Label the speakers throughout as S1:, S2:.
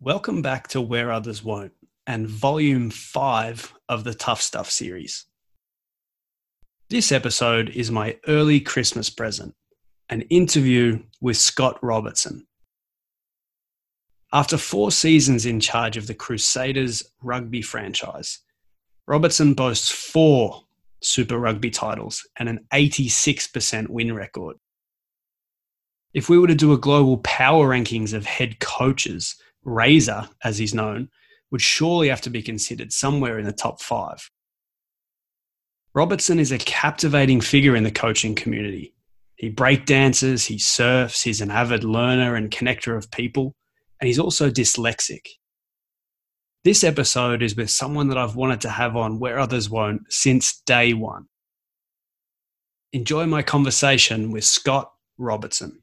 S1: Welcome back to Where Others Won't and volume five of the Tough Stuff series. This episode is my early Christmas present an interview with Scott Robertson. After four seasons in charge of the Crusaders rugby franchise, Robertson boasts four Super Rugby titles and an 86% win record. If we were to do a global power rankings of head coaches, Razor, as he's known, would surely have to be considered somewhere in the top five. Robertson is a captivating figure in the coaching community. He breakdances, he surfs, he's an avid learner and connector of people, and he's also dyslexic. This episode is with someone that I've wanted to have on where others won't since day one. Enjoy my conversation with Scott Robertson.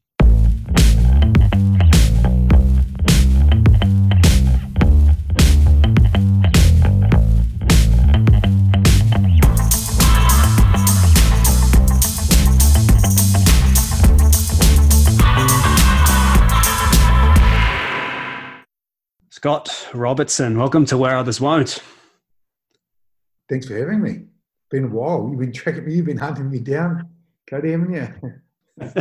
S1: Scott Robertson, welcome to Where Others Won't.
S2: Thanks for having me. Been a while. You've been tracking me. You've been hunting me down. Cody, haven't you?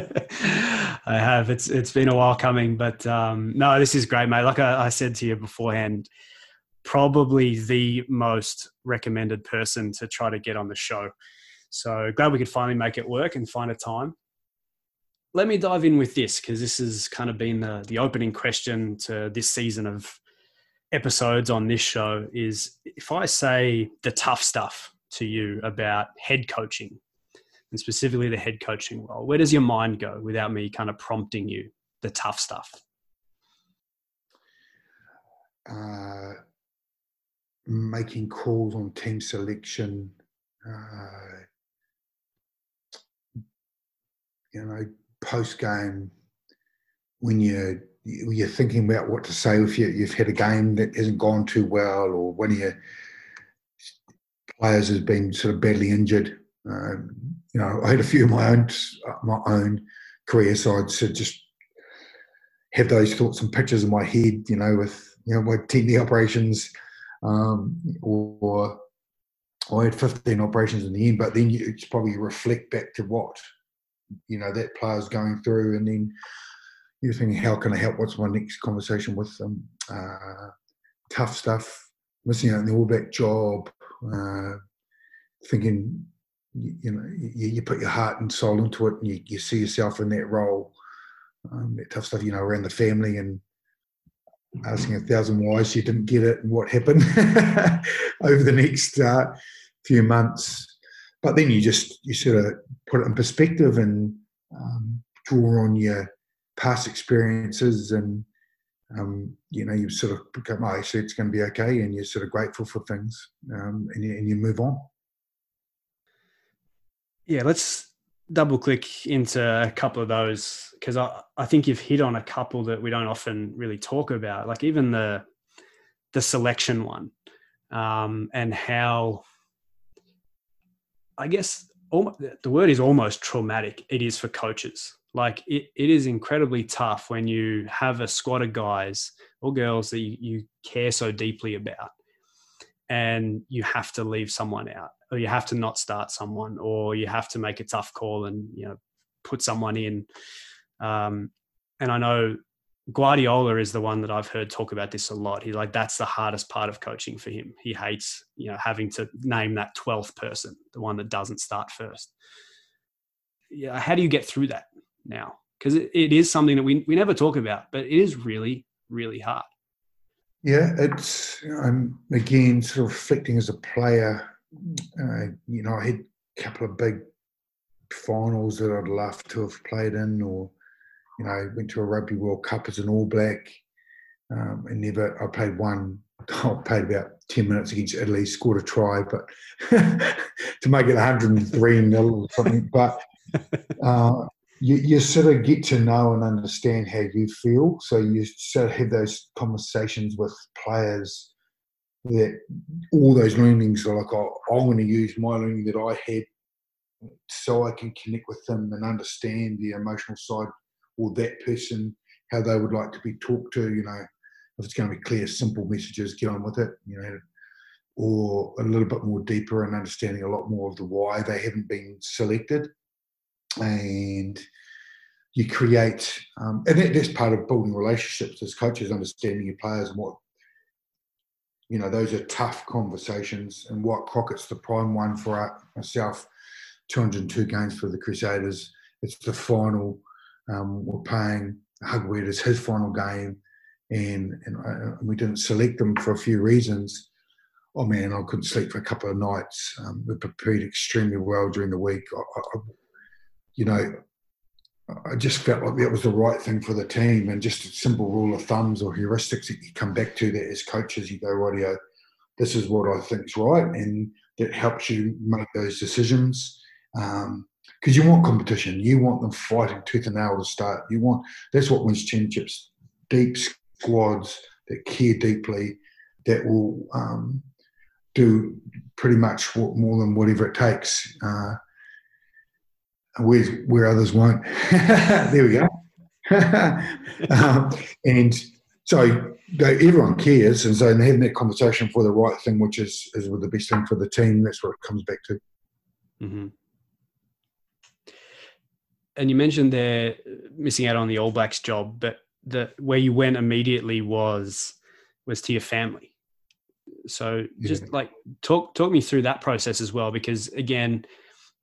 S1: I have. It's it's been a while coming, but um, no, this is great, mate. Like I, I said to you beforehand, probably the most recommended person to try to get on the show. So glad we could finally make it work and find a time let me dive in with this because this has kind of been the, the opening question to this season of episodes on this show is if I say the tough stuff to you about head coaching and specifically the head coaching role, where does your mind go without me kind of prompting you the tough stuff?
S2: Uh, making calls on team selection, uh, you know, post game when you you're thinking about what to say if you, you've had a game that hasn't gone too well, or when your players has been sort of badly injured. Um, you know, I had a few of my own my own career sides to just have those thoughts and pictures in my head. You know, with you know my TV operations, um, or, or I had 15 operations in the end. But then you, it's probably reflect back to what you know that player's going through, and then you're thinking, how can I help? What's my next conversation with them? Uh, tough stuff, missing out on the All Black job, uh, thinking, you, you know, you, you, put your heart and soul into it, and you, you see yourself in that role. Um, that tough stuff, you know, around the family and asking a thousand whys you didn't get it and what happened over the next uh, few months. But then you just you sort of put it in perspective and um, draw on your past experiences and um, you know you sort of become oh, actually it's going to be okay and you're sort of grateful for things um, and, you, and you move on.
S1: Yeah let's double click into a couple of those because I, I think you've hit on a couple that we don't often really talk about like even the the selection one um, and how i guess the word is almost traumatic it is for coaches like it, it is incredibly tough when you have a squad of guys or girls that you, you care so deeply about and you have to leave someone out or you have to not start someone or you have to make a tough call and you know put someone in. Um, and i know guardiola is the one that i've heard talk about this a lot. He's like that's the hardest part of coaching for him. He hates you know having to name that 12th person the one that doesn't start first. Yeah how do you get through that now because it, it is something that we, we never talk about, but it is really, really hard.
S2: Yeah, it's, I'm again sort of reflecting as a player. Uh, you know, I had a couple of big finals that I'd love to have played in, or, you know, went to a Rugby World Cup as an All Black. Um, and never, I played one, I played about 10 minutes against Italy, scored a try, but to make it 103 nil or something. But uh, you, you sort of get to know and understand how you feel. So you sort of have those conversations with players that all those learnings are like, oh, I'm going to use my learning that I had so I can connect with them and understand the emotional side or that person, how they would like to be talked to, you know. if it's going to be clear, simple messages, get on with it. You know, or a little bit more deeper and understanding a lot more of the why they haven't been selected, and you create, um, and that, that's part of building relationships as coaches, understanding your players and what you know, those are tough conversations. And Wyatt Crockett's the prime one for myself. 202 games for the Crusaders. It's the final. Um, we're paying Hugweed as his final game, and and, uh, we didn't select them for a few reasons. Oh man, I couldn't sleep for a couple of nights. Um, we prepared extremely well during the week. I, I, you know, I just felt like that was the right thing for the team, and just a simple rule of thumbs or heuristics that you come back to that as coaches, you go, rightio, this is what I think's right, and that helps you make those decisions. Because um, you want competition, you want them fighting tooth and nail to start. You want that's what wins championships. Deep squads that care deeply, that will um, do pretty much more than whatever it takes. Uh, where, where others won't. there we go. um, and so everyone cares, and so having that conversation for the right thing, which is is the best thing for the team. That's what it comes back to.
S1: Mm-hmm. And you mentioned there missing out on the All Blacks job, but the where you went immediately was was to your family. So just yeah. like talk talk me through that process as well, because again,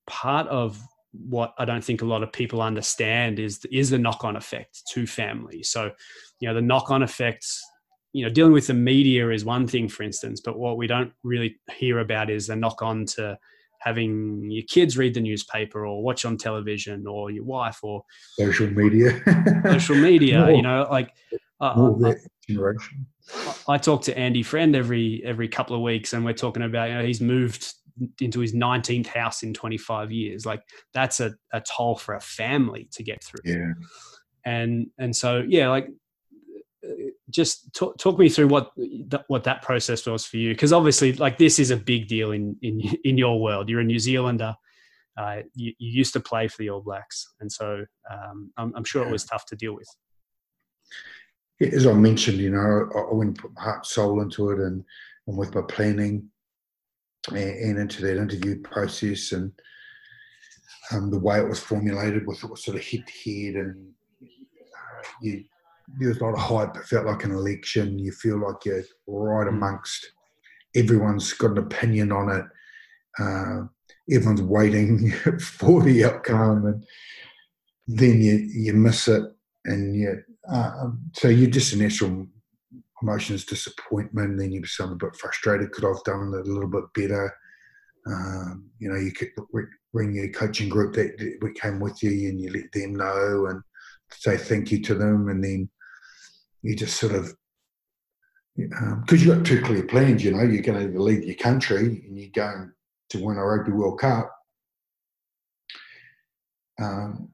S1: part of what I don't think a lot of people understand is is the knock on effect to family. So, you know, the knock on effects. You know, dealing with the media is one thing, for instance, but what we don't really hear about is the knock on to having your kids read the newspaper or watch on television or your wife or
S2: social media.
S1: social media, more, you know, like
S2: uh, I, generation.
S1: I talk to Andy Friend every every couple of weeks, and we're talking about you know he's moved into his 19th house in 25 years. Like that's a, a toll for a family to get through.
S2: Yeah.
S1: And and so yeah like just talk, talk me through what what that process was for you. Because obviously like this is a big deal in in in your world. You're a new zealander. Uh, you, you, used to play for the all blacks. And so um, I'm, I'm, sure it was tough to deal with.
S2: As i mentioned you know i, I went put my heart soul into it and and with my planning and into that interview process and um, the way it was formulated with sort of head to head and uh, you, there was a lot of hype. It felt like an election. You feel like you're right mm. amongst everyone's got an opinion on it. Uh, everyone's waiting for the outcome, and then you you miss it, and you uh, um, so you're just a natural emotions, disappointment, then you become a bit frustrated. Could I've done it a little bit better? Um, you know, you could bring your coaching group that, that came with you and you let them know and say thank you to them, and then you just sort of because um, you've got two clear plans. You know, you're going to leave your country and you're going to win a Rugby World Cup. Um,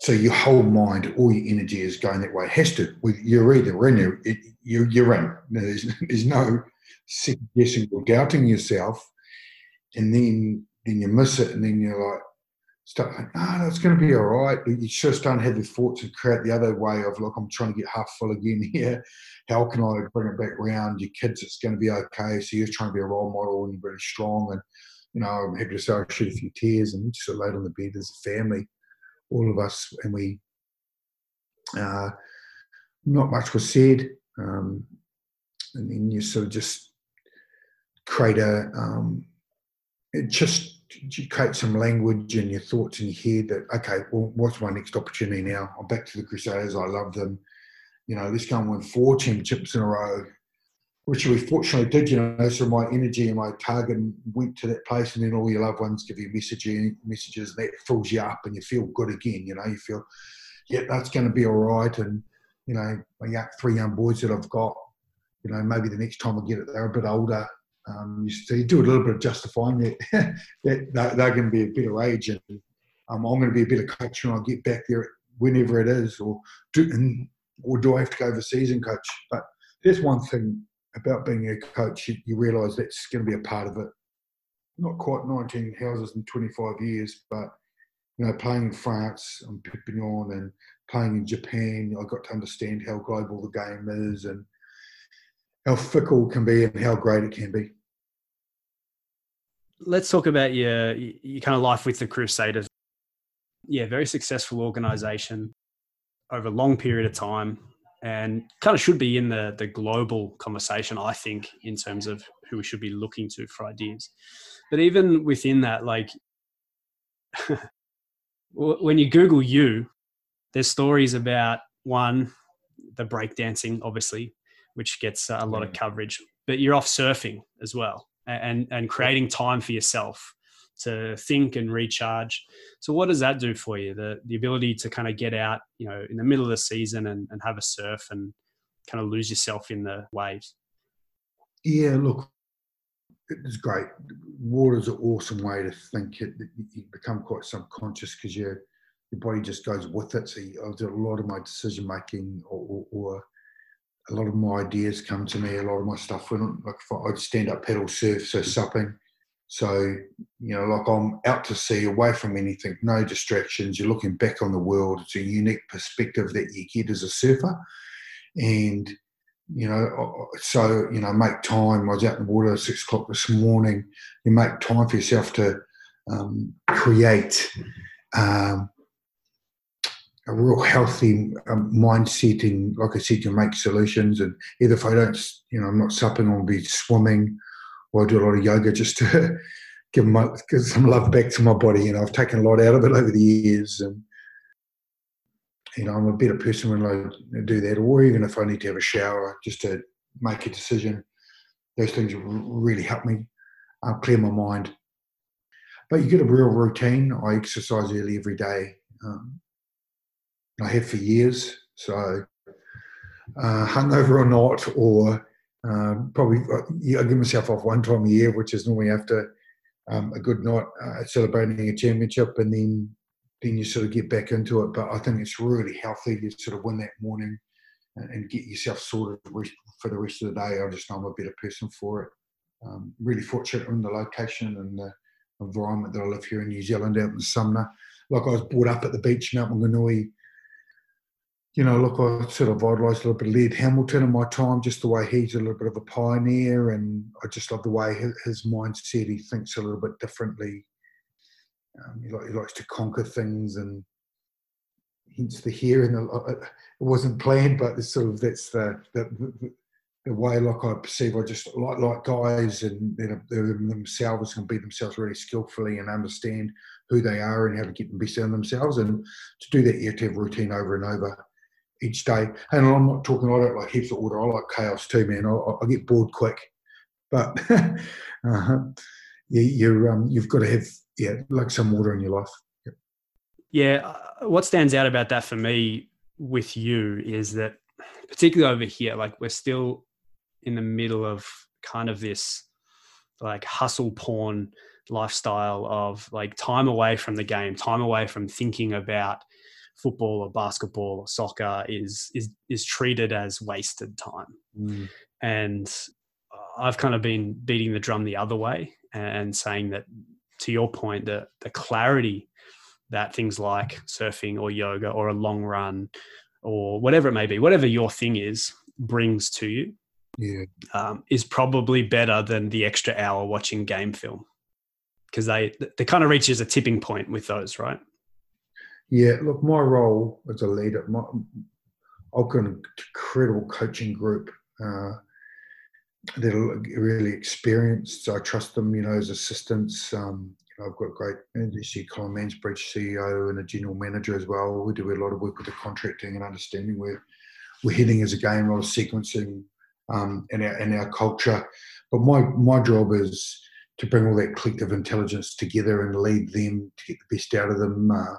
S2: so your whole mind, all your energy is going that way. It has to. You're either in it, you're, you're in. There's, there's no second guessing or doubting yourself, and then then you miss it, and then you're like, start like, no, oh, it's going to be all right. You just don't have the thoughts and create the other way of, look, I'm trying to get half full again here. How can I bring it back around? Your kids, it's going to be okay. So you're trying to be a role model and you're really strong. And, you know, I'm happy to say I shed a few tears and just laid on the bed as a family all of us, and we uh, not much was said, um, and then you sort of just create a um, it just you create some language and your thoughts in your head that okay, well, what's my next opportunity now? I'm back to the Crusaders. I love them. You know, let's go and win four championships in a row which we fortunately did, you know, so my energy and my target went to that place and then all your loved ones give you messaging, messages that fills you up and you feel good again, you know, you feel, yeah, that's going to be all right. And, you know, my three young boys that I've got, you know, maybe the next time I get it, they're a bit older. Um, you, so you do a little bit of justifying that, that they're, they're, going to be a better age and um, I'm going to be a better coach when I get back there whenever it is or do, and, or do I have to go overseas and coach? But there's one thing about being a coach, you, you realise that's going to be a part of it. Not quite 19 houses in 25 years, but you know, playing in France and Perpignan and playing in Japan, I got to understand how global the game is and how fickle it can be and how great it can be.
S1: Let's talk about your your kind of life with the Crusaders. Yeah, very successful organization over a long period of time and kind of should be in the the global conversation i think in terms of who we should be looking to for ideas. But even within that like when you google you there's stories about one the breakdancing obviously which gets a lot of mm. coverage but you're off surfing as well and and creating time for yourself to think and recharge. So what does that do for you? The the ability to kind of get out, you know, in the middle of the season and, and have a surf and kind of lose yourself in the waves.
S2: Yeah, look, it's great. Water's an awesome way to think. It you become quite subconscious because your your body just goes with it. So I do a lot of my decision making or, or, or, a lot of my ideas come to me. A lot of my stuff when like I'd stand up paddle surf, so supping so, you know, like I'm out to sea, away from anything, no distractions. You're looking back on the world. It's a unique perspective that you get as a surfer. And, you know, so, you know, make time. I was out in the water at six o'clock this morning. You make time for yourself to um, create um, a real healthy um, mindset. And like I said, you make solutions. And either if I don't, you know, I'm not supping, I'll be swimming or I do a lot of yoga just to give, my, give some love back to my body. You know, I've taken a lot out of it over the years, and you know, I'm a better person when I do that. Or even if I need to have a shower, just to make a decision, those things really help me uh, clear my mind. But you get a real routine. I exercise early every day. Um, I have for years. So, uh, hungover or not, or um, probably uh, I give myself off one time a year, which is normally after um, a good night uh, celebrating a championship, and then then you sort of get back into it. But I think it's really healthy to sort of win that morning and, and get yourself sorted for the rest of the day. I just know I'm a better person for it. Um, really fortunate in the location and the environment that I live here in New Zealand, out in Sumner. Like I was brought up at the beach, Mount Maunganui, you know, look, I sort of idolised a little bit of Laird Hamilton in my time, just the way he's a little bit of a pioneer, and I just love the way his, mindset. He thinks a little bit differently. Um, he, he, likes to conquer things, and hence the here and the, uh, it wasn't planned, but it's sort of that's the the, the, the way like I perceive. I just like like guys and they're, they're themselves can be themselves really skillfully and understand who they are and how to get the best out of themselves. And to do that, you have to have routine over and over each day. And I'm not talking, I don't like heaps of order. I like chaos too, man. I, I get bored quick. But uh, you, you're, um, you've got to have, yeah, like some order in your life.
S1: Yep. Yeah. Uh, what stands out about that for me with you is that, particularly over here, like we're still in the middle of kind of this like hustle porn lifestyle of like time away from the game, time away from thinking about football or basketball or soccer is is is treated as wasted time. Mm. And I've kind of been beating the drum the other way and saying that to your point that the clarity that things like surfing or yoga or a long run or whatever it may be, whatever your thing is, brings to you,
S2: yeah.
S1: um, is probably better than the extra hour watching game film because they they kind of reaches a tipping point with those, right?
S2: Yeah, look, my role as a leader, my, I've got an incredible coaching group uh, that are really experienced. So I trust them, you know, as assistants. Um, you know, I've got great, you see Colin Mansbridge, CEO, and a general manager as well. We do a lot of work with the contracting and understanding where we're heading as a game, a lot of sequencing um, in, our, in our culture. But my, my job is to bring all that collective intelligence together and lead them to get the best out of them. Uh,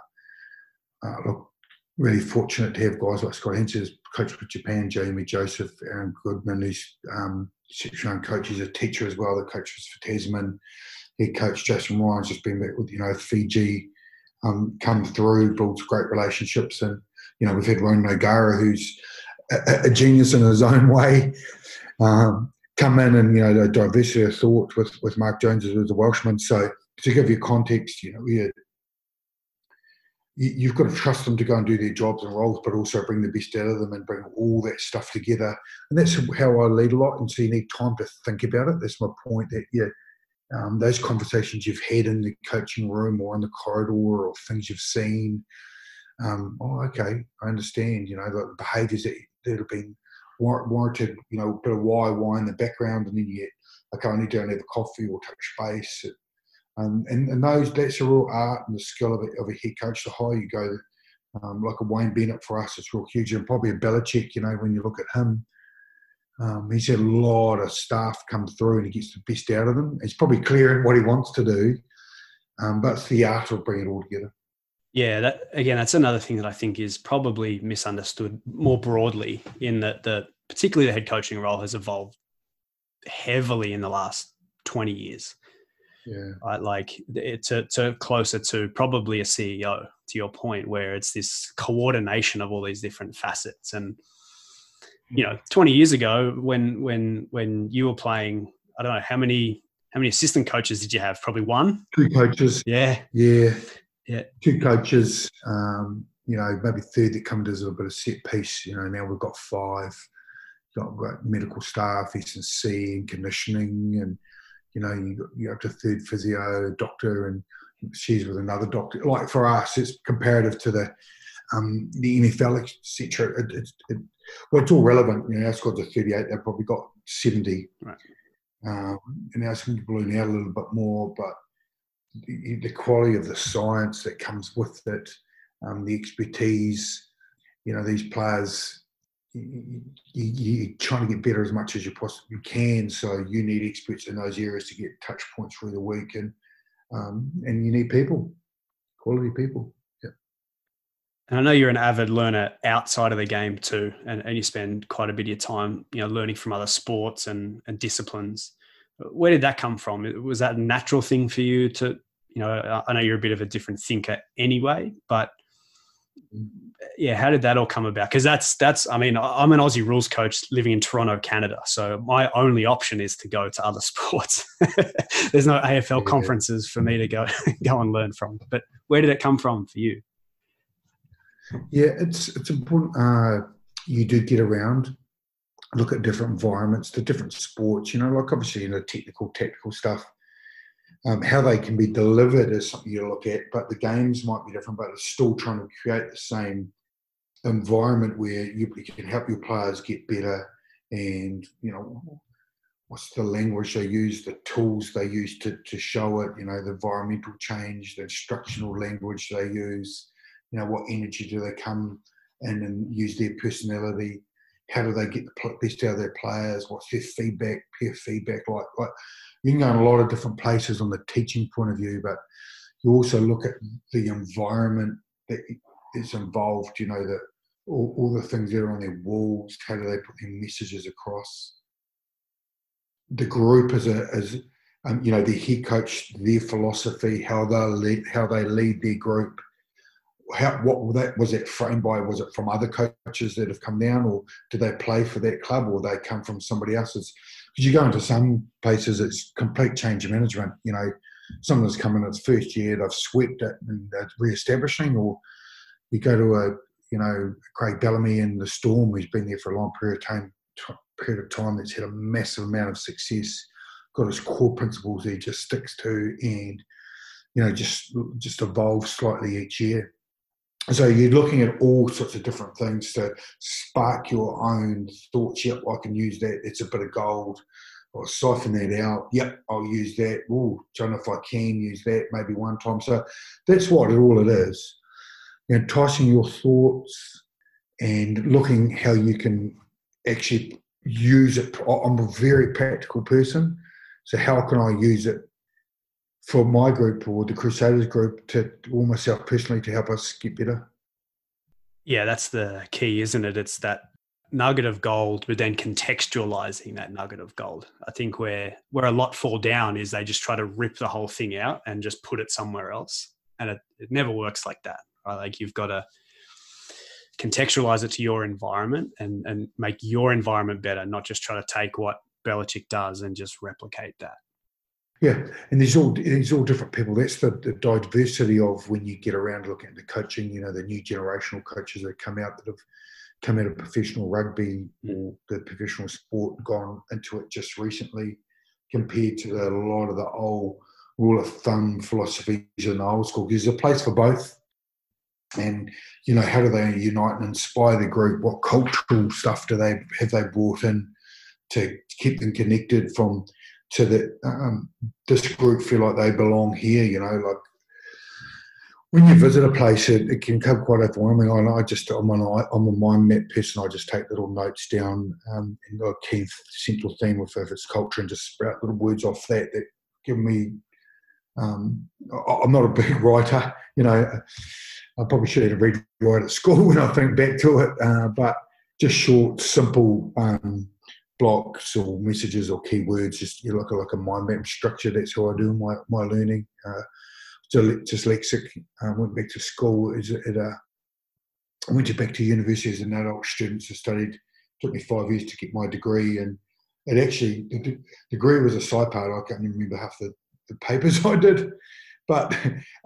S2: uh, look, really fortunate to have guys like Scott Hansen's coach for Japan, Jamie Joseph, Aaron Goodman, who's um, shown coach. A teacher as well. The coach was for Tasman. Head coach Jason Ryan's just been back with you know Fiji, um, come through, builds great relationships, and you know we've had Ronan O'Gara, who's a, a, genius in his own way. Um, come in and you know the diversity of thought with with Mark Jones as a Welshman. So to give you context, you know we had you, have got to trust them to go and do their jobs and roles, but also bring the best out of them and bring all that stuff together. And that's how I lead a lot. And so you need time to think about it. That's my point. That yeah, um, those conversations you've had in the coaching room or in the corridor or things you've seen. Um, oh, okay, I understand. You know the behaviours that that have been warranted. You know, a bit of why, why in the background, and then you get okay, I need to have a coffee or touch base. Um, and, and those that's a real art and the skill of a, of a head coach. The higher you go, um, like a Wayne Bennett for us, it's real huge, and probably a Belichick. You know, when you look at him, um, he's had a lot of staff come through, and he gets the best out of them. He's probably clear in what he wants to do, um, but it's the art of bringing it all together.
S1: Yeah, that again, that's another thing that I think is probably misunderstood more broadly. In that the particularly the head coaching role has evolved heavily in the last twenty years.
S2: Yeah.
S1: Right? Like it's a, it's closer to probably a CEO, to your point, where it's this coordination of all these different facets. And, you know, 20 years ago when, when, when you were playing, I don't know, how many, how many assistant coaches did you have? Probably one?
S2: Two coaches.
S1: Yeah.
S2: Yeah.
S1: Yeah.
S2: Two coaches, um, you know, maybe third that come as a bit of set piece. You know, now we've got five. Got, got medical staff, S and C, and conditioning, and you know, you, you have to third physio, doctor, and she's with another doctor. Like for us, it's comparative to the um, the NFL, etc. It, it, it, well, it's all relevant. You know, our squads are 38. They've probably got 70.
S1: Right.
S2: Um, and our squad balloon out a little bit more, but the, the, quality of the science that comes with it, um, the expertise, you know, these players you, you, are trying to get better as much as you possibly can. So you need experts in those areas to get touch points through the week, and um, and you need people, quality people. Yeah.
S1: And I know you're an avid learner outside of the game too, and, and you spend quite a bit of your time, you know, learning from other sports and, and disciplines. Where did that come from? Was that a natural thing for you to, you know, I know you're a bit of a different thinker anyway, but yeah, how did that all come about? Because that's that's I mean, I'm an Aussie rules coach living in Toronto, Canada, so my only option is to go to other sports. There's no AFL yeah. conferences for me to go go and learn from. But where did it come from for you?
S2: Yeah, it's it's important. Uh, you do get around, look at different environments, the different sports. You know, like obviously you know technical, technical stuff um, how they can be delivered is something you look at, but the games might be different, but it's still trying to create the same environment where you, can help your players get better and, you know, what's the language they use, the tools they use to, to show it, you know, the environmental change, the instructional language they use, you know, what energy do they come in and use their personality, how do they get the best out of their players, what's their feedback, peer feedback like, like you can go in a lot of different places on the teaching point of view, but you also look at the environment that is involved, you know, that all, all the things that are on their walls, how do they put their messages across? The group as a as um, you know, the head coach, their philosophy, how they lead, how they lead their group. How what that was it framed by? Was it from other coaches that have come down, or do they play for that club, or they come from somebody else's? Because you go into some places it's complete change of management. You know, someone that's come in its first year, they've swept it and they're re-establishing, or you go to a you know Craig Bellamy in the Storm, who's been there for a long period of time, period of time that's had a massive amount of success, got his core principles he just sticks to, and you know just just evolves slightly each year so you're looking at all sorts of different things to spark your own thoughts. Yep, I can use that. It's a bit of gold. Or siphon that out. Yep, I'll use that. Oh, know if I can use that maybe one time. So that's what it, all it is. Enticing your thoughts and looking how you can actually use it. I'm a very practical person. So how can I use it for my group or the Crusaders group to or myself personally to help us get better.
S1: Yeah, that's the key, isn't it? It's that nugget of gold, but then contextualizing that nugget of gold. I think where where a lot fall down is they just try to rip the whole thing out and just put it somewhere else, and it, it never works like that. Right? Like you've got to contextualize it to your environment and and make your environment better, not just try to take what Belichick does and just replicate that.
S2: Yeah, and there's all there's all different people. That's the, the, diversity of when you get around looking at the coaching. You know, the new generational coaches that come out that have come out of professional rugby mm. or the professional sport, gone into it just recently, compared to the, a lot of the old rule of thumb philosophies in the old school. There's a place for both. And you know, how do they unite and inspire the group? What cultural stuff do they have they brought in to keep them connected from so that um, this group feel like they belong here. You know, like when you visit a place, it, it can come quite overwhelming. I, I just I'm an I'm a mind map person. I just take little notes down um, and a key central theme of its culture and just sprout little words off that that give me. Um, I'm not a big writer, you know. I probably should have read right at school when I think back to it, uh, but just short, simple um, blocks or messages or keywords. Just you look like a mind map structure. That's how I do my my learning. Uh, dyslexic. I went back to school as a. I went back to university as an adult student. So studied. Took me five years to get my degree, and it actually the degree was a side part. I can't even remember half the, the papers I did, but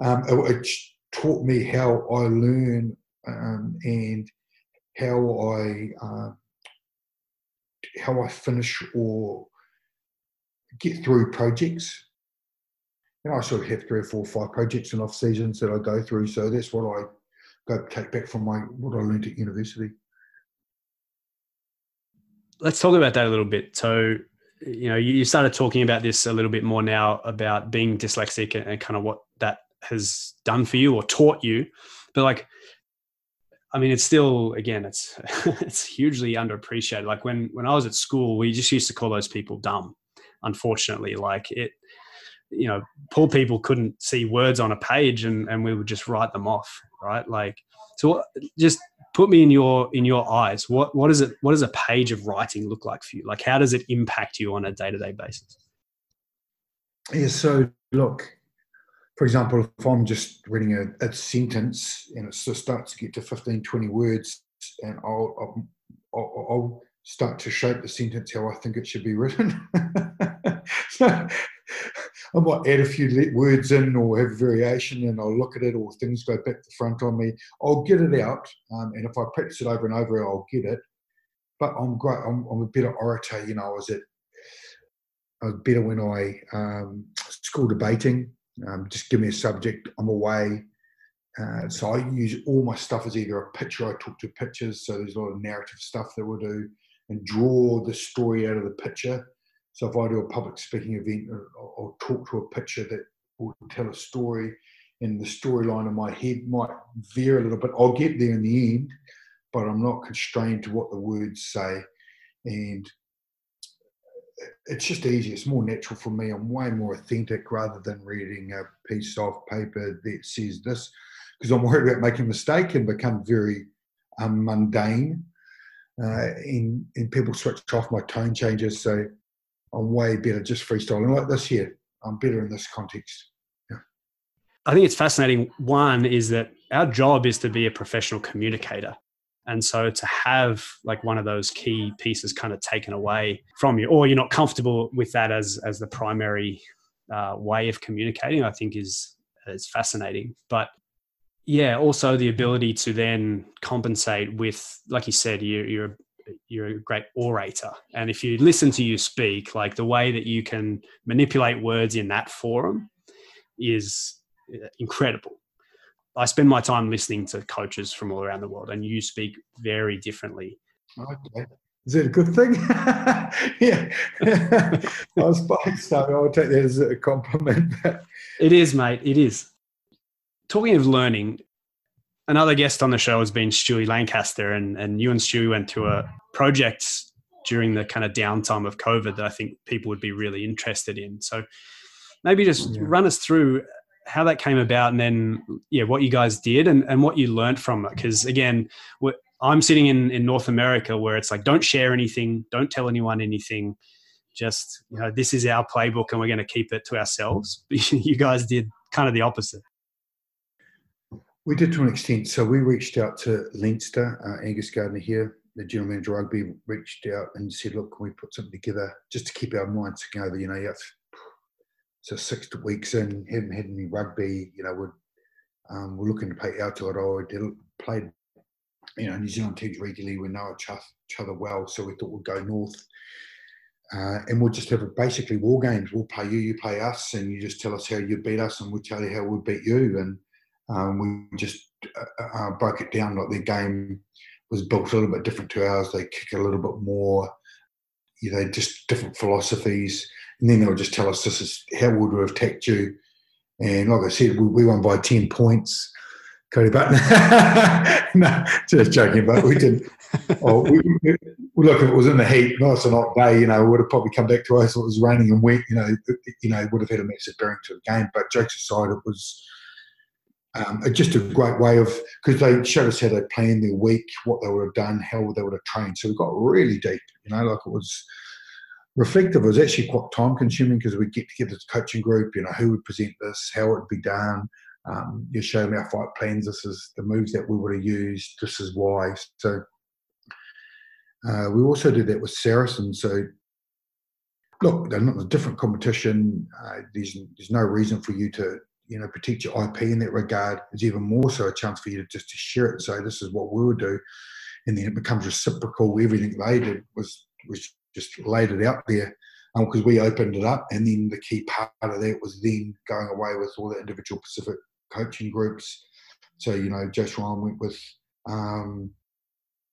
S2: um, it, it, taught me how I learn um, and how I uh, how I finish or get through projects. Know, I sort of have three or four, or five projects in off seasons that I go through. So that's what I go take back from my what I learned at university.
S1: Let's talk about that a little bit. So, you know, you started talking about this a little bit more now about being dyslexic and, and kind of what that has done for you or taught you. But like, I mean, it's still again, it's it's hugely underappreciated. Like when when I was at school, we just used to call those people dumb. Unfortunately, like it, you know, poor people couldn't see words on a page, and and we would just write them off, right? Like, so just put me in your in your eyes. What what is it? What does a page of writing look like for you? Like, how does it impact you on a day to day basis?
S2: Yeah. So look, for example, if I'm just reading a, a sentence and it starts to get to 15, 20 words, and I'll, I'll, I'll start to shape the sentence how I think it should be written. so I might add a few words in or have a variation and I'll look at it or things go back to front on me. I'll get it out. Um, and if I practice it over and over, I'll get it. But I'm great. I'm, I'm a better orator. You know, I was at, I was better when I um, school debating um, just give me a subject, I'm away. Uh, so I use all my stuff as either a picture, I talk to pictures, so there's a lot of narrative stuff that we'll do, and draw the story out of the picture. So if I do a public speaking event, I'll, I'll talk to a picture that will tell a story, and the storyline in my head might veer a little bit. I'll get there in the end, but I'm not constrained to what the words say. And it's just easier. It's more natural for me. I'm way more authentic rather than reading a piece of paper that says this, because I'm worried about making a mistake and become very um, mundane. Uh, and, and people switch off my tone changes. So I'm way better just freestyling like this here. I'm better in this context. Yeah.
S1: I think it's fascinating. One is that our job is to be a professional communicator. And so to have like one of those key pieces kind of taken away from you, or you're not comfortable with that as as the primary uh, way of communicating, I think is is fascinating. But yeah, also the ability to then compensate with, like you said, you, you're you're a great orator, and if you listen to you speak, like the way that you can manipulate words in that forum is uh, incredible I spend my time listening to coaches from all around the world, and you speak very differently.
S2: Okay. Is it a good thing? yeah. I was so I would take that as a compliment.
S1: it is, mate. It is. Talking of learning, another guest on the show has been Stewie Lancaster, and, and you and Stewie went to a project during the kind of downtime of COVID that I think people would be really interested in. So maybe just yeah. run us through how that came about and then yeah what you guys did and, and what you learned from it. Because again i'm sitting in, in north america where it's like don't share anything don't tell anyone anything. Just you know this is our playbook and we're going to keep it to ourselves. You guys did kind of the opposite.
S2: We did to an extent. So we reached out to leinster uh, angus gardner here the general manager rugby reached out and said look can we put something together just to keep our minds together you know you have so six weeks in, haven't had any rugby. You know, we're um, we're looking to play Aotearoa. Did, played, you know, New Zealand teams regularly. We know each other well, so we thought we'd go north. Uh, and we'll just have a, basically war games. We'll play you, you play us, and you just tell us how you beat us, and we'll tell you how we beat you. And um, we just uh, uh, broke it down like their game was built a little bit different to ours. They kick a little bit more, you know, just different philosophies. And then they'll just tell us this is how would we have attacked you. And like I said, we, we won by 10 points. Cody Button. no, just joking, but we did. oh, we, we, look, if it was in the heat, nice and hot day, you know, would have probably come back to us. If it was raining and wet, you know, you know, would have had a massive bearing to the game. But jokes aside, it was um, just a great way of because they showed us how they planned their week, what they would have done, how they would have trained. So we got really deep, you know, like it was reflective. Was actually quite time consuming because we'd get together as a coaching group, you know, who would present this, how it would be done. Um, you show them our fight plans. This is the moves that we would have used. This is why. So uh, we also did that with Saracen. So look, they're not a different competition. Uh, there's there's no reason for you to you know protect your IP in that regard. It's even more so a chance for you to just to share it. So this is what we would do, and then it becomes reciprocal. Everything they did was was just laid it out there because um, we opened it up, and then the key part of that was then going away with all the individual Pacific coaching groups. So you know, Josh Ryan went with um,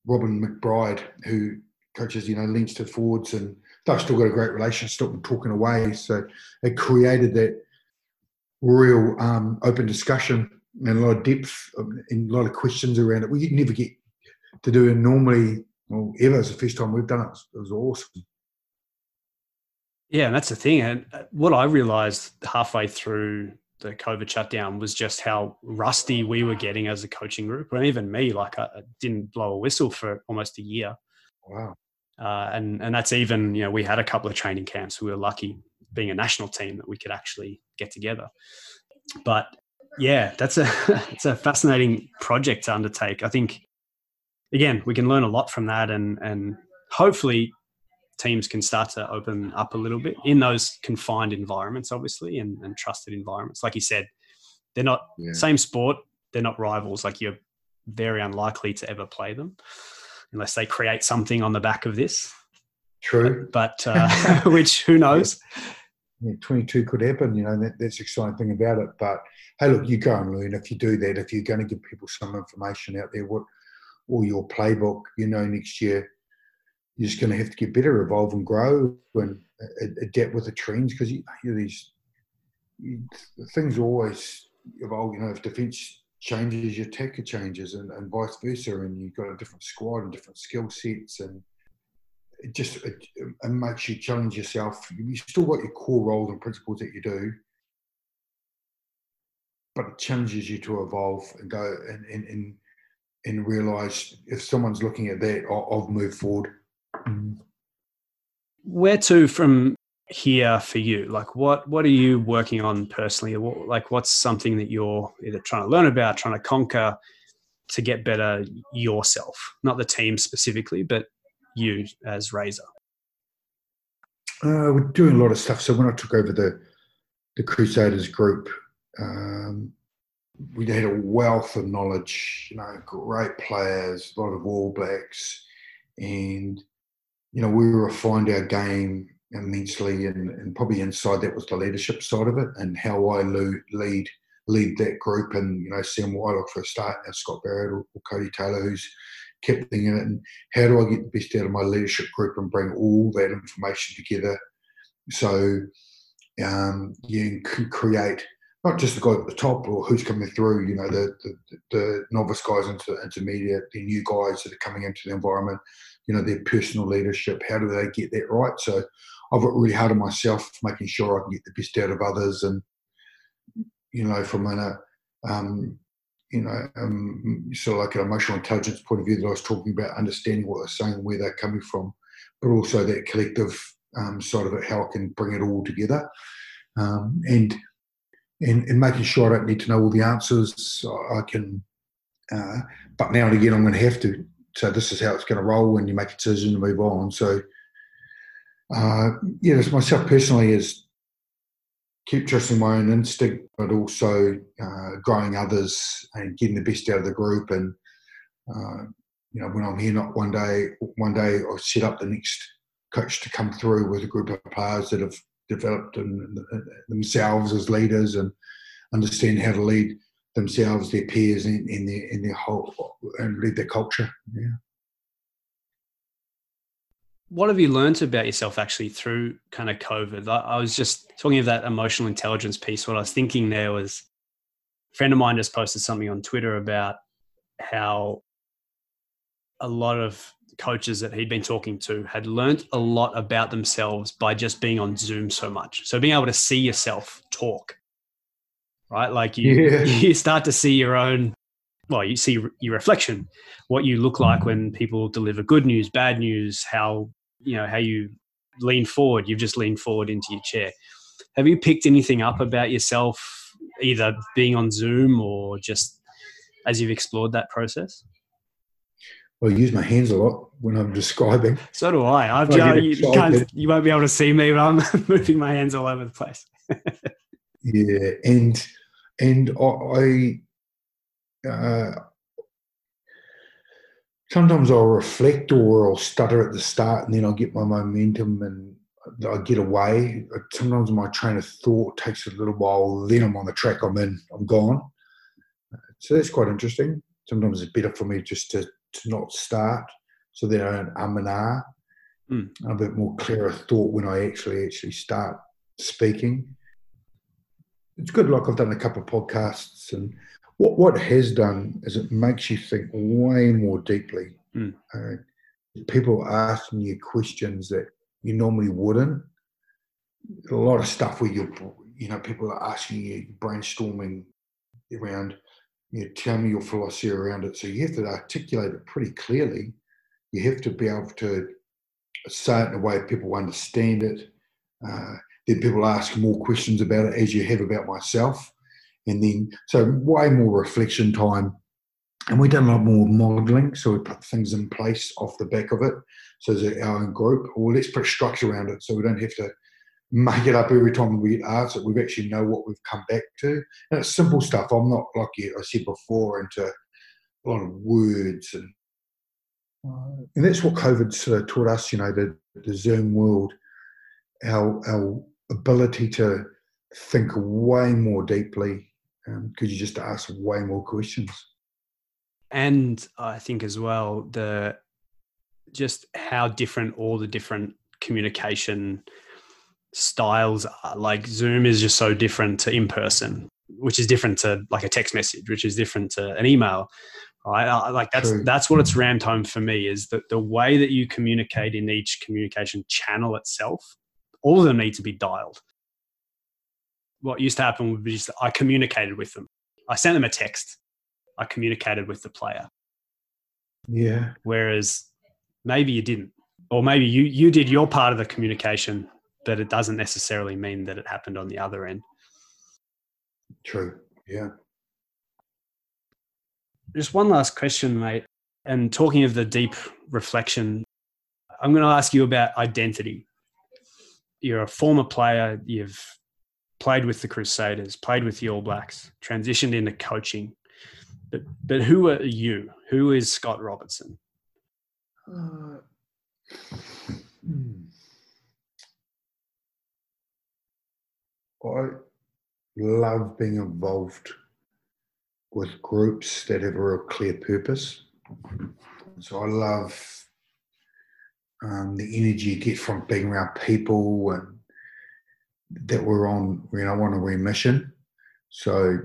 S2: Robin McBryde, who coaches you know Leinster forwards, and they've still got a great relationship, still talking away. So it created that real um, open discussion and a lot of depth and a lot of questions around it. We never get to do it normally, well, ever. It's the first time we've done it. It was awesome.
S1: Yeah, and that's the thing. And uh, what I realized halfway through the COVID shutdown was just how rusty we were getting as a coaching group, and even me. Like I didn't blow a whistle for almost a year.
S2: Wow.
S1: Uh, and and that's even you know we had a couple of training camps. We were lucky being a national team that we could actually get together. But yeah, that's a it's a fascinating project to undertake. I think again we can learn a lot from that, and and hopefully teams can start to open up a little bit in those confined environments, obviously, and, and trusted environments. Like you said, they're not yeah. same sport. They're not rivals. Like you're very unlikely to ever play them unless they create something on the back of this.
S2: True,
S1: but, uh, which who knows?
S2: Yeah, 22 could happen, you know, that, that's the exciting thing about it. But hey, look, you go and learn. If you do that, if you're going to give people some information out there, what or your playbook, you know, next year you're just going to have to get better, evolve and grow and adapt with the trends because you, you know, these you, things always evolve. You know, if defence changes, your attacker changes, and, and vice versa, and you've got a different squad and different skill sets, and it just it, it makes you challenge yourself. You still got your core roles and principles that you do, but it challenges you to evolve and go and and and, and realize if someone's looking at that, I'll, I'll move forward
S1: where to from here for you? Like, what what are you working on personally? What, like, what's something that you're either trying to learn about, trying to conquer to get better yourself? Not the team specifically, but you as Razor.
S2: Uh, we're doing a lot of stuff. So when I took over the the Crusaders group, um, we had a wealth of knowledge. You know, great players, a lot of All Blacks, and you know, we refined our game immensely, and, and probably inside that was the leadership side of it and how I lead lead that group. And you know, Sam Whitelock for a start, and Scott Barrett or, or Codie Taylor, who's kept thinking it. And how do I get the best out of my leadership group and bring all that information together so um, you can create not just the guy at the top or who's coming through, you know, the, the, the novice guys into the intermediate, the new guys that are coming into the environment, you know, their personal leadership. How do they get that right? So I've worked really hard on myself, making sure I can get the best out of others, and you know, from an, uh, um, you know, um, sort of like an emotional intelligence point of view that I was talking about, understanding what they're saying, where they're coming from, but also that collective um, side of it, how I can bring it all together, um, and, and and making sure I don't need to know all the answers. I can, uh, but now and again, I'm going to have to so this is how it's going to roll when you make a decision to move on. So, uh, yeah, as myself personally is keep trusting my own instinct, but also uh, growing others and getting the best out of the group. And uh, you know, when I'm here, not one day, one day I'll set up the next coach to come through with a group of players that have developed in, in themselves as leaders and understand how to lead themselves, their peers, in, in their in their whole and lead their culture. Yeah.
S1: What have you learned about yourself actually through kind of COVID? I, I was just talking of that emotional intelligence piece. What I was thinking there was a friend of mine just posted something on Twitter about how a lot of coaches that he'd been talking to had learned a lot about themselves by just being on Zoom so much. So being able to see yourself talk, right? Like you, yeah. you start to see your own, well, you see your reflection, what you look like when people deliver good news, bad news, how, you know, how you lean forward. You've just leaned forward into your chair. Have you picked anything up about yourself, either being on Zoom or just as you've explored that process?
S2: I use my hands a lot when I'm describing.
S1: So do I. I've I you, can't, you won't be able to see me, but I'm moving my hands all over the place.
S2: yeah, and and I, uh, sometimes I'll reflect or I'll stutter at the start, and then I'll get my momentum and I get away. Sometimes my train of thought takes a little while. Then I'm on the track. I'm in. I'm gone. So that's quite interesting. Sometimes it's better for me just to to not start, so they don't um and ah. Mm. A bit more clearer thought when I actually actually start speaking. It's good. Like I've done a couple of podcasts, and what what has done is it makes you think way more deeply. Mm. Uh, people asking you questions that you normally wouldn't. A lot of stuff where you you know people are asking you brainstorming around you know, tell me your philosophy around it. So you have to articulate it pretty clearly. You have to be able to say it in a way people understand it. Uh, then people ask more questions about it as you have about myself. And then, so way more reflection time. And we've done a lot more modeling. So we put things in place off the back of it. So our own group, or let's put structure around it so we don't have to make it up every time we get asked that we actually know what we've come back to. And it's simple stuff. I'm not like you, I said before into a lot of words and and that's what COVID sort of taught us. You know, the the Zoom world, our our ability to think way more deeply because um, you just ask way more questions.
S1: And I think as well the just how different all the different communication styles are. Like Zoom is just so different to in person, which is different to like a text message, which is different to an email. Right, uh, like that's True. that's what it's rammed home for me is that the way that you communicate in each communication channel itself, all of them need to be dialed. What used to happen would be just I communicated with them. I sent them a text. I communicated with the player.
S2: Yeah.
S1: Whereas maybe you didn't, or maybe you you did your part of the communication but it doesn't necessarily mean that it happened on the other end.
S2: True. Yeah.
S1: Just one last question, mate. And talking of the deep reflection, I'm going to ask you about identity. You're a former player, you've played with the Crusaders, played with the All Blacks, transitioned into coaching. But, but who are you? Who is Scott Robertson? Uh,
S2: I love being involved with groups that have a real clear purpose. So I love um, the energy you get from being around people and that we're on, you know, on a remission. So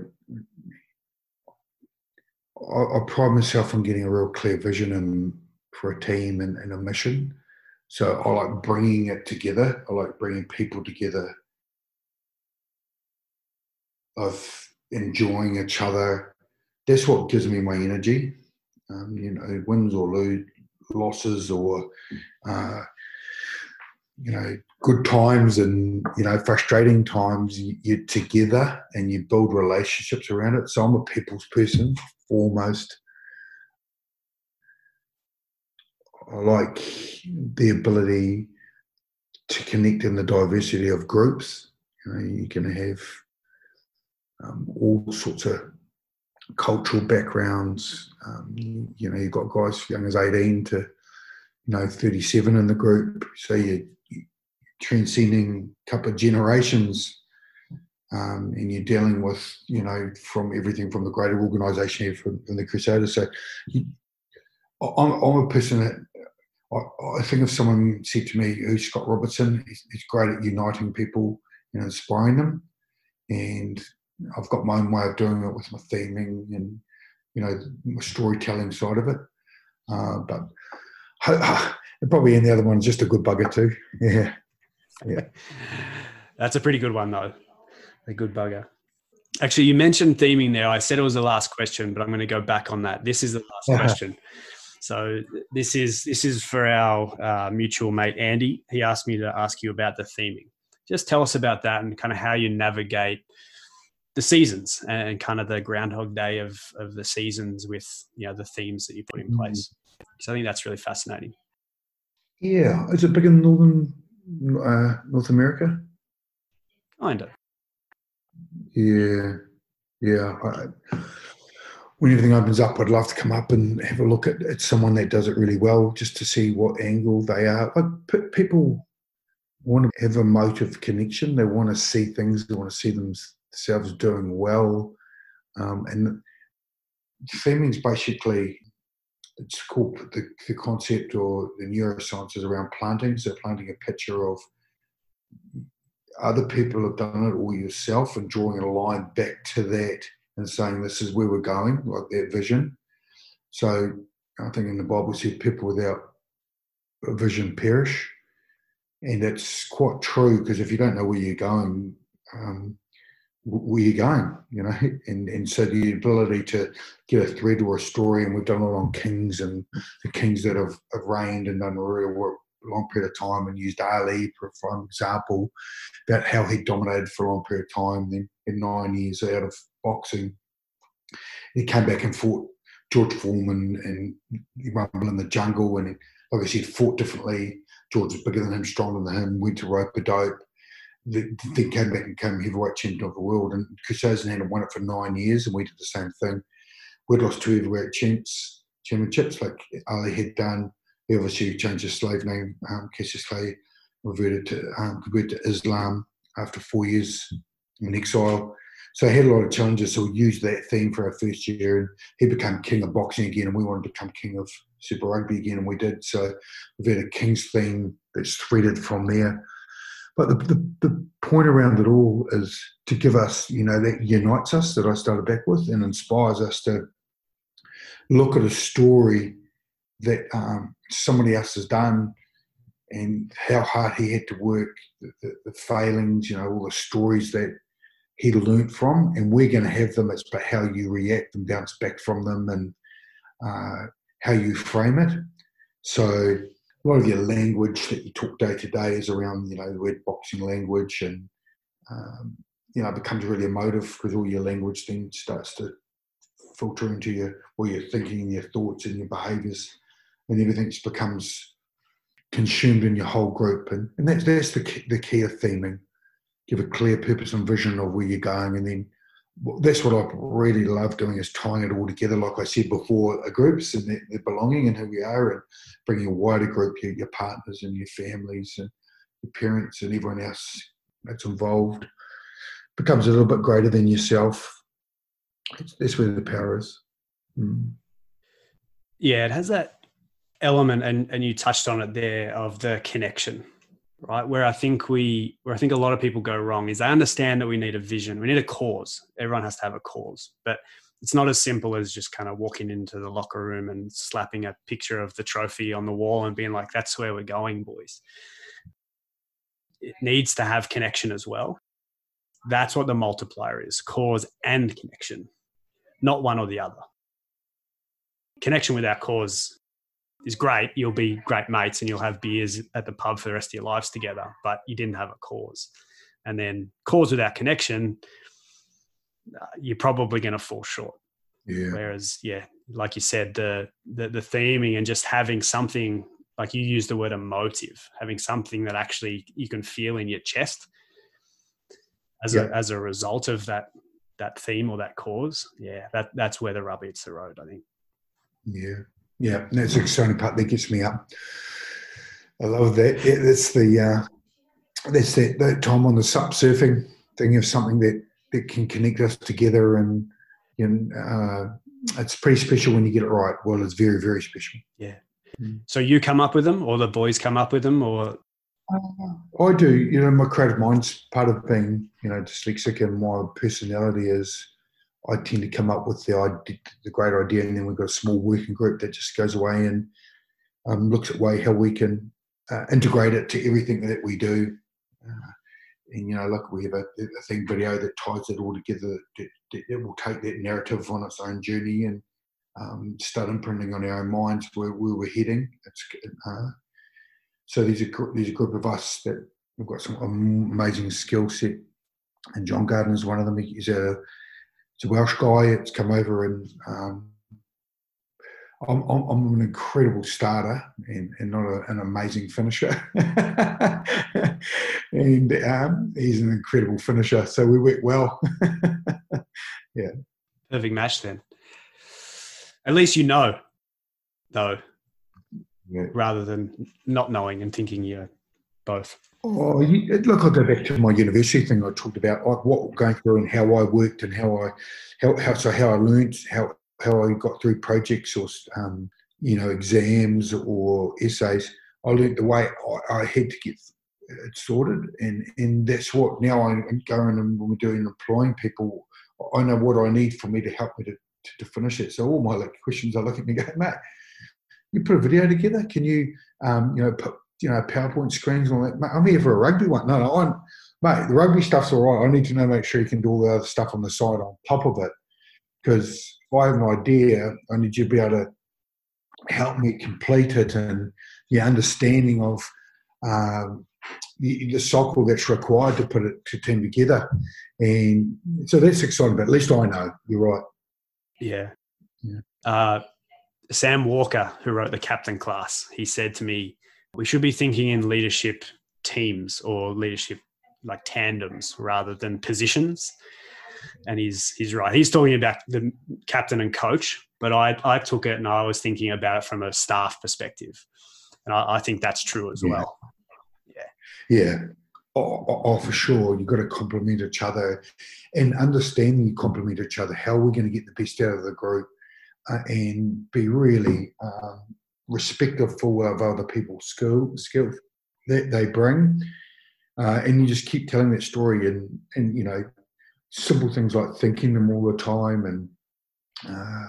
S2: I, I, pride myself on getting a real clear vision and for a team and, and a mission. So I like bringing it together. I like bringing people together of enjoying each other. That's what gives me my energy. Um, you know, wins or lose, losses or uh, you know, good times and you know, frustrating times. You, you're together and you build relationships around it. So I'm a people's person foremost. I like the ability to connect in the diversity of groups You know, going to have um, all sorts of cultural backgrounds. Um, you, you, know, you've got guys as young as 18 to, you know, 37 in the group. So you're, you're transcending a couple of generations um, and you're dealing with, you know, from everything from the greater organisation here from, from, the Crusaders. So I'm, I'm, a person that I, I, think if someone said to me, who's Scott Robertson, he's, he's great at uniting people and inspiring them. And I've got my own way of doing it with my theming and you know my storytelling side of it. Uh, but probably in the other one, just a good bugger too. Yeah, yeah.
S1: That's a pretty good one though. A good bugger. Actually, you mentioned theming there. I said it was the last question, but I'm going to go back on that. This is the last question. So this is this is for our uh, mutual mate Andy. He asked me to ask you about the theming. Just tell us about that and kind of how you navigate the seasons and kind of the groundhog day of of the seasons with you know the themes that you put in mm-hmm. place. So I think that's really fascinating.
S2: Yeah, is it big in northern uh, North America?
S1: Kind of.
S2: Yeah, yeah. I, when everything opens up, I'd love to come up and have a look at, at someone that does it really well, just to see what angle they are. Like p- people want to have a motive connection. They want to see things. They want to see them themselves doing well. Um, and is basically it's called the, the concept or the neuroscience is around planting. So planting a picture of other people have done it or yourself and drawing a line back to that and saying this is where we're going, like that vision. So I think in the Bible said people without a vision perish. And it's quite true because if you don't know where you're going, um, where you're going, you know, and, and so the ability to get a thread or a story, and we've done it on kings and the kings that have, have reigned and done a real work, long period of time and used Ali for, for example about how he dominated for a long period of time. Then in nine years out of boxing, he came back and fought George Foreman and he Rumble in the Jungle, and like I said, fought differently. George was bigger than him, stronger than him, went to rope a dope then came back and became heavyweight champion of the world. And Chris had won it for nine years, and we did the same thing. We'd lost two heavyweight champs, championships like Ali had done. He obviously changed his slave name, um, Cassius Clay, reverted to um, converted to Islam after four years in exile. So he had a lot of challenges. So we used that theme for our first year, and he became king of boxing again, and we wanted to become king of Super Rugby again, and we did. So we've had a king's theme that's threaded from there. But the, the, the, point around it all is to give us, you know, that unites us that I started back with and inspires us to look at a story that um, somebody else has done and how hard he had to work, the, the, the failings, you know, all the stories that he learnt from, and we're going to have them. It's about how you react and bounce back from them and uh, how you frame it. So a lot of your language that you talk day to day is around, you know, the word boxing language and, um, you know, it becomes really emotive because all your language then starts to filter into your, all your thinking and your thoughts and your behaviours and everything just becomes consumed in your whole group. And, and that's, that's the key, the key of theming. Give a clear purpose and vision of where you're going and then that's what I really love doing is tying it all together, like I said before, groups and their, their belonging and who we are, and bringing a wider group, your, your partners and your families and your parents and everyone else that's involved becomes a little bit greater than yourself. That's where the power is. Mm.
S1: Yeah, it has that element, and and you touched on it there of the connection right? Where I think we, where I think a lot of people go wrong is they understand that we need a vision, we need a cause. Everyone has to have a cause, but it's not as simple as just kind of walking into the locker room and slapping a picture of the trophy on the wall and being like, "That's where we're going, boys." It needs to have connection as well. That's what the multiplier is: cause and connection, not one or the other. Connection with our cause is great. You'll be great mates and you'll have beers at the pub for the rest of your lives together, but you didn't have a cause. And then cause without connection, uh, you're probably going to fall short.
S2: Yeah.
S1: Whereas, yeah, like you said, the, the the theming and just having something like you use the word emotive, having something that actually you can feel in your chest. as a as a result of that that theme or that cause, yeah, that that's where the rubber hits the road. I think.
S2: Yeah, yeah, that's the exciting part that gets me up. I love that. Yeah, that's the uh, that's that, that time on the sup surfing thing of something that that can connect us together, and you know, uh, it's pretty special when you get it right. Well, it's very very special.
S1: Yeah. Mm. So you come up with them, or the boys come up with them, or
S2: uh, I do. You know, my creative mind's part of being, you know, dyslexic, and my personality is I tend to come up with the idea, the great idea, and then we've got a small working group that just goes away and um, looks at way how we can uh, integrate it to everything that we do. Uh, and you know, look, we have a, a, thing video that ties it all together. It will take that narrative on its own journey and um, start imprinting on our own minds where, where we're heading. Uh, so there's a there's a group of us that we've got some amazing skill set, and John Gardner is one of them. He's a it's a Welsh guy. It's come over and um, I'm, I'm, I'm, an incredible starter and, and not a, an amazing finisher. and um, he's an incredible finisher. So we work well. yeah.
S1: Perfect match then. At least you know, though, yeah. rather than not knowing and thinking you're both.
S2: Oh, you, look, I go back to my university thing I talked about, like what going through and how I worked and how I, how, how so how I learned, how how I got through projects or um, you know exams or essays. I learned the way I, I, had to get it sorted, and and that's what now I'm going and we're doing employing people. I know what I need for me to help me to, to, to finish it. So all my like, questions, I look at me go, Matt, you put a video together. Can you, um, you know, put you know PowerPoint screens and all that? Mate, I'm here for a rugby one. No, no, I'm, mate. The rugby stuff's all right. I need to know, make sure you can do all the other stuff on the side on top of it, because I have an idea, I need you to be able to help me complete it and the understanding of um, the, the cycle that's required to put it to team together. And so that's exciting. But at least I know you're right.
S1: Yeah. yeah. Uh, Sam Walker, who wrote the captain class, he said to me, we should be thinking in leadership teams or leadership like tandems rather than positions. And he's he's right. He's talking about the captain and coach, but I I took it and I was thinking about it from a staff perspective, and I, I think that's true as yeah. well.
S2: Yeah, yeah. Oh, oh, oh, for sure. You've got to complement each other and understanding you complement each other. How are we going to get the best out of the group? uh, and be really um, respectful of other people's skill skill that they bring. Uh, and you just keep telling that story and and you know simple things like thanking them all the time and uh,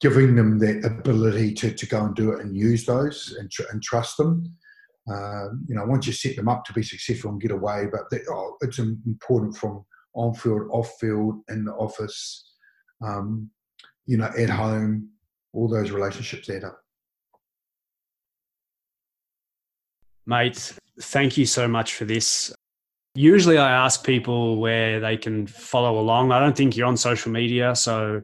S2: giving them that ability to, to go and do it and use those and, tr- and trust them. Uh, you know, once you set them up to be successful and get away, but they, oh, it's important from on field, off field, in the office. Um, you know, at home, all those relationships add up.
S1: Mate, thank you so much for this. Usually I ask people where they can follow along. I don't think you're on social media, so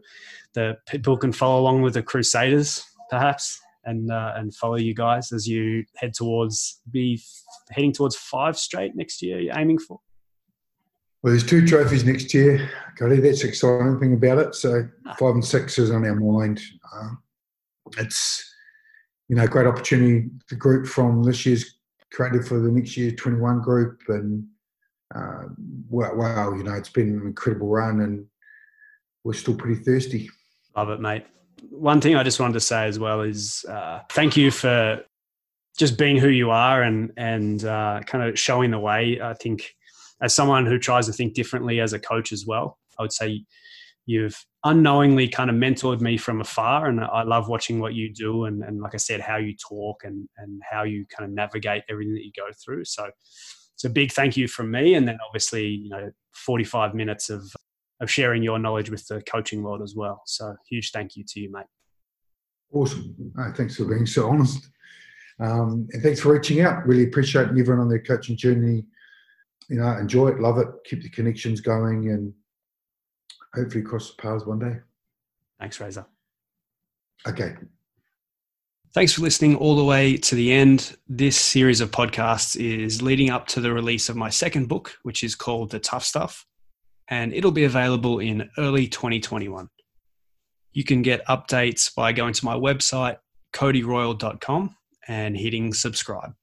S1: the people can follow along with the Crusaders, perhaps, and uh, and follow you guys as you head towards be heading towards five straight next year. You're aiming for.
S2: Well, there's two trophies next year, Cody. That's the exciting thing about it. So five and six is on our mind. Um, it's you know great opportunity. The group from this year's created for the next year 21 group, and uh, wow, wow, you know it's been an incredible run, and we're still pretty thirsty.
S1: Love it, mate. One thing I just wanted to say as well is uh, thank you for just being who you are and and uh, kind of showing the way. I think as someone who tries to think differently as a coach as well, I would say you've unknowingly kind of mentored me from afar and I love watching what you do and, and like I said, how you talk and, and how you kind of navigate everything that you go through. So it's a big thank you from me. And then obviously, you know, 45 minutes of, of sharing your knowledge with the coaching world as well. So huge thank you to you, mate.
S2: Awesome. thanks for being so honest. Um, and thanks for reaching out. Really appreciate everyone on their coaching journey you know, enjoy it, love it, keep the connections going, and hopefully cross paths one day.
S1: Thanks, Razor.
S2: Okay.
S1: Thanks for listening all the way to the end. This series of podcasts is leading up to the release of my second book, which is called The Tough Stuff, and it'll be available in early 2021. You can get updates by going to my website, codyroyle.com, and hitting subscribe.